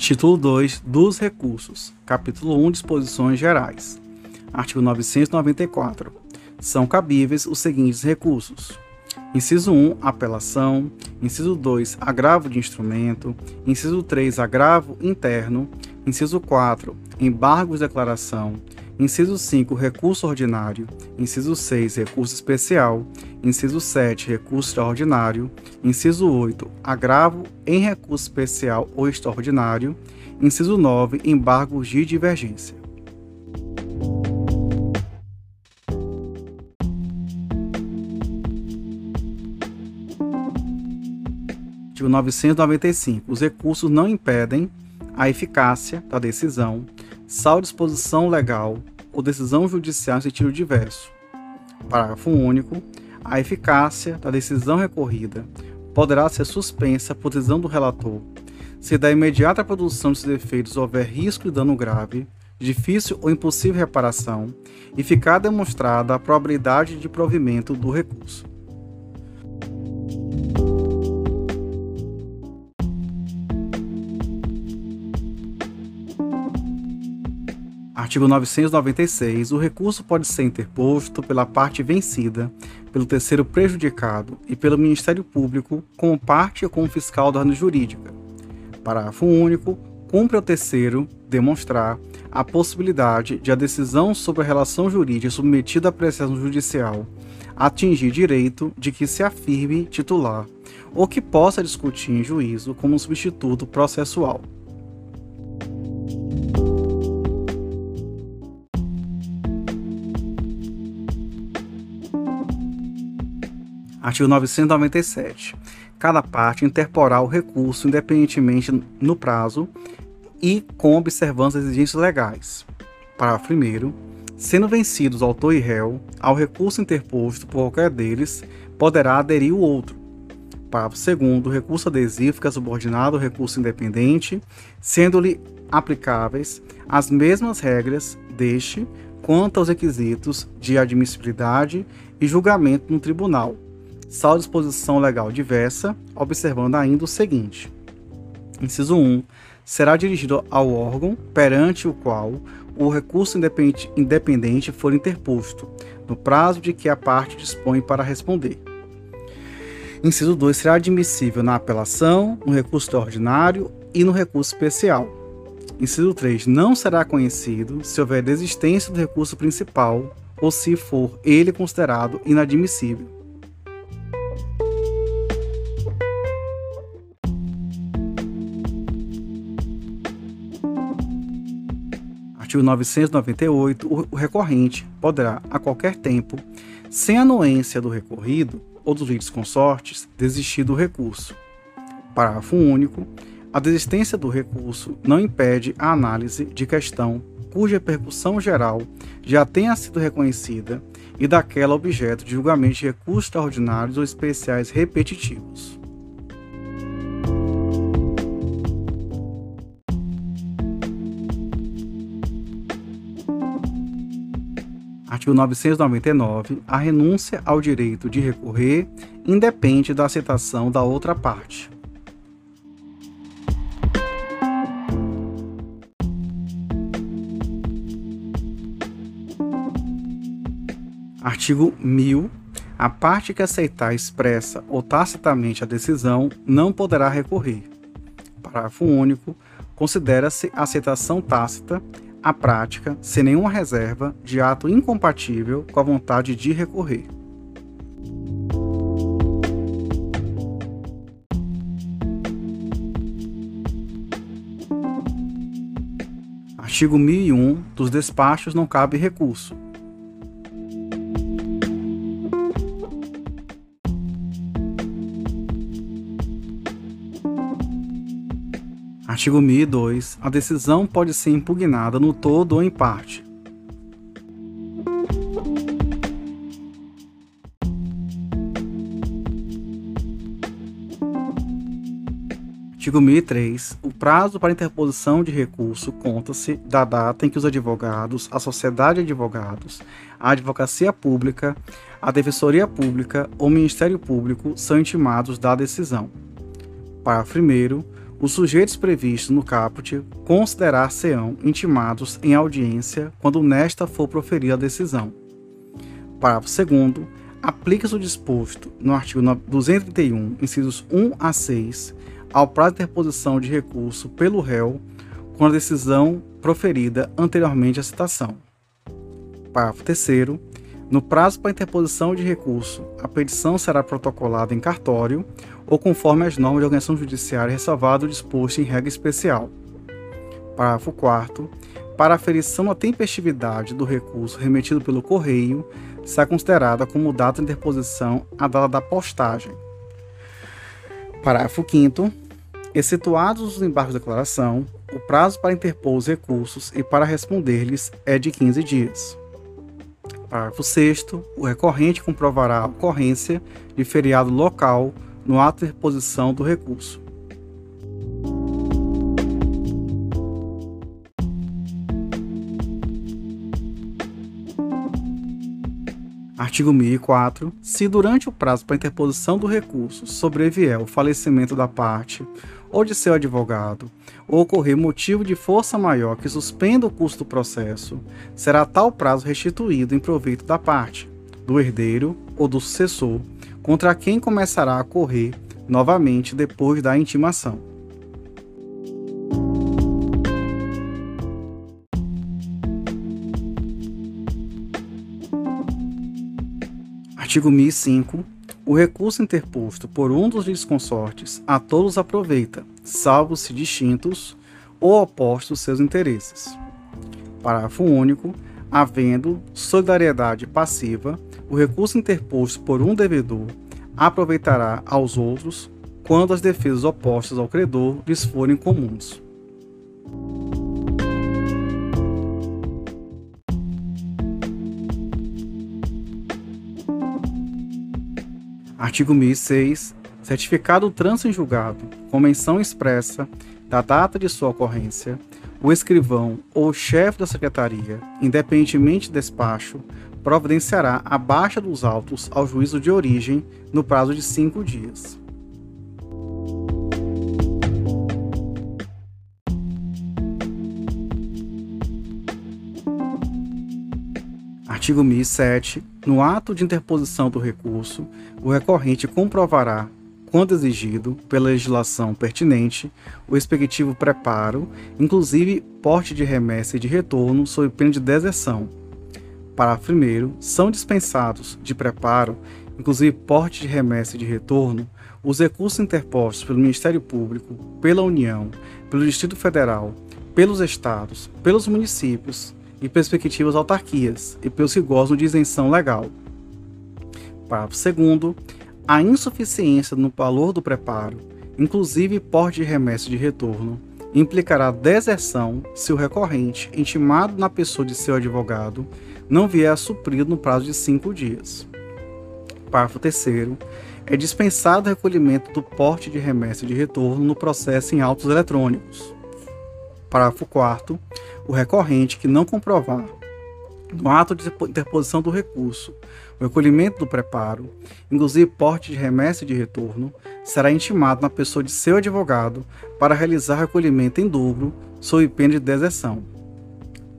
Título 2 dos recursos. Capítulo 1 Disposições gerais. Artigo 994. São cabíveis os seguintes recursos: Inciso 1, apelação. Inciso 2, agravo de instrumento. Inciso 3, agravo interno. Inciso 4, embargo de declaração. Inciso 5, recurso ordinário. Inciso 6, recurso especial. Inciso 7, recurso extraordinário. Inciso 8, agravo em recurso especial ou extraordinário. Inciso 9, embargos de divergência. Artigo 995. Os recursos não impedem a eficácia da decisão, salvo disposição legal ou decisão judicial em sentido diverso. Parágrafo único. A eficácia da decisão recorrida poderá ser suspensa por decisão do relator se da imediata produção de seus efeitos houver risco de dano grave, difícil ou impossível reparação e ficar demonstrada a probabilidade de provimento do recurso. Artigo 996. O recurso pode ser interposto pela parte vencida, pelo terceiro prejudicado e pelo Ministério Público como parte ou como fiscal da ordem jurídica. Parágrafo único. Cumpre ao terceiro demonstrar a possibilidade de a decisão sobre a relação jurídica submetida à apreciação judicial atingir direito de que se afirme titular ou que possa discutir em juízo como substituto processual. Artigo 997. Cada parte interporá o recurso independentemente no prazo e com observância das exigências legais. Parágrafo 1. Sendo vencidos autor e réu, ao recurso interposto por qualquer deles, poderá aderir o outro. Parágrafo 2. O recurso adesivo fica subordinado ao recurso independente, sendo-lhe aplicáveis as mesmas regras deste quanto aos requisitos de admissibilidade e julgamento no tribunal, salvo disposição legal diversa, observando ainda o seguinte: inciso 1. Será dirigido ao órgão perante o qual o recurso independente for interposto, no prazo de que a parte dispõe para responder. Inciso 2 será admissível na apelação, no recurso ordinário e no recurso especial. Inciso 3 não será conhecido se houver desistência do recurso principal ou se for ele considerado inadmissível. Artigo 998, o recorrente poderá, a qualquer tempo, sem anuência do recorrido ou dos lides consortes, desistir do recurso. Parágrafo único. A desistência do recurso não impede a análise de questão cuja repercussão geral já tenha sido reconhecida e daquela objeto de julgamento de recursos extraordinários ou especiais repetitivos. Artigo 999. A renúncia ao direito de recorrer independe da aceitação da outra parte. Artigo 1000. A parte que aceitar expressa ou tacitamente a decisão não poderá recorrer. Parágrafo único. Considera-se aceitação tácita a prática, sem nenhuma reserva, de ato incompatível com a vontade de recorrer. Artigo 1001. Dos despachos não cabe recurso, Artigo 1002. A decisão pode ser impugnada no todo ou em parte. Artigo 1003. O prazo para interposição de recurso conta-se da data em que os advogados, a sociedade de advogados, a advocacia pública, a defensoria pública ou o Ministério Público são intimados da decisão. Parágrafo 1 os sujeitos previstos no caput considerar-se-ão intimados em audiência quando nesta for proferida a decisão. Parágrafo 2 aplica-se o disposto no artigo 231, incisos 1 a 6, ao prazo de interposição de recurso pelo réu com a decisão proferida anteriormente à citação. Parágrafo 3 no prazo para interposição de recurso, a petição será protocolada em cartório ou conforme as normas de organização judiciária ressalvado disposto em regra especial. Parágrafo 4 Para aferição da tempestividade do recurso remetido pelo correio, será considerada como data de interposição a data da postagem. Parágrafo 5 Excetuados os embargos de declaração, o prazo para interpor os recursos e para responder-lhes é de 15 dias. Parágrafo 6. O recorrente comprovará a ocorrência de feriado local no ato de reposição do recurso. Artigo 1004. Se durante o prazo para interposição do recurso sobrevier o falecimento da parte ou de seu advogado, ou ocorrer motivo de força maior que suspenda o custo do processo, será tal prazo restituído em proveito da parte, do herdeiro ou do sucessor, contra quem começará a correr novamente depois da intimação. Artigo 1005 o recurso interposto por um dos litisconsortes a todos aproveita, salvo se distintos ou opostos seus interesses. Parágrafo único. Havendo solidariedade passiva, o recurso interposto por um devedor aproveitará aos outros quando as defesas opostas ao credor lhes forem comuns. Artigo 1006. Certificado o trânsito em julgado, com menção expressa da data de sua ocorrência, o escrivão ou chefe da secretaria, independentemente do despacho, providenciará a baixa dos autos ao juízo de origem no prazo de cinco dias. Artigo 1007. No ato de interposição do recurso, o recorrente comprovará, quando exigido pela legislação pertinente, o respectivo preparo, inclusive porte de remessa e de retorno sob pena de deserção. Parágrafo 1. São dispensados de preparo, inclusive porte de remessa e de retorno, os recursos interpostos pelo Ministério Público, pela União, pelo Distrito Federal, pelos Estados, pelos municípios, e perspectivas autarquias e pelos que gozam de isenção legal. Parágrafo 2 a insuficiência no valor do preparo, inclusive porte de remessa de retorno, implicará deserção se o recorrente, intimado na pessoa de seu advogado, não vier a suprido no prazo de cinco dias. Parágrafo 3 é dispensado o recolhimento do porte de remessa de retorno no processo em autos eletrônicos. Parágrafo 4 o recorrente que não comprovar no ato de interposição do recurso o recolhimento do preparo, inclusive porte de remessa e de retorno, será intimado na pessoa de seu advogado para realizar recolhimento em dobro sob pena de deserção.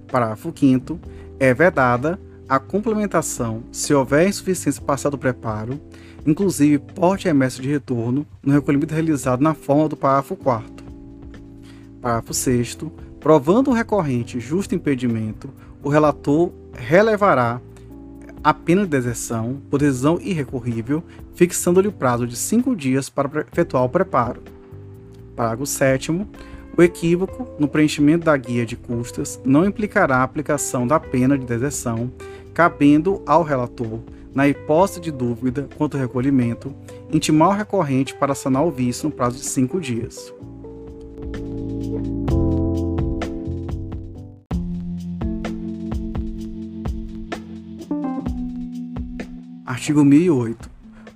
Parágrafo 5 é vedada a complementação se houver insuficiência parcial do preparo, inclusive porte e remessa de retorno no recolhimento realizado na forma do parágrafo 4 Parágrafo 6 Provando o recorrente justo impedimento, o relator relevará a pena de deserção por decisão irrecorrível, fixando-lhe o prazo de cinco dias para efetuar o preparo. Parágrafo 7 o equívoco no preenchimento da guia de custas não implicará a aplicação da pena de deserção, cabendo ao relator, na hipótese de dúvida quanto ao recolhimento, intimar o recorrente para sanar o vício no prazo de cinco dias. Artigo 1008.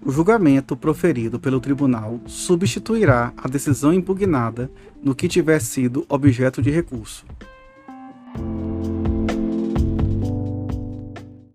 O julgamento proferido pelo tribunal substituirá a decisão impugnada no que tiver sido objeto de recurso.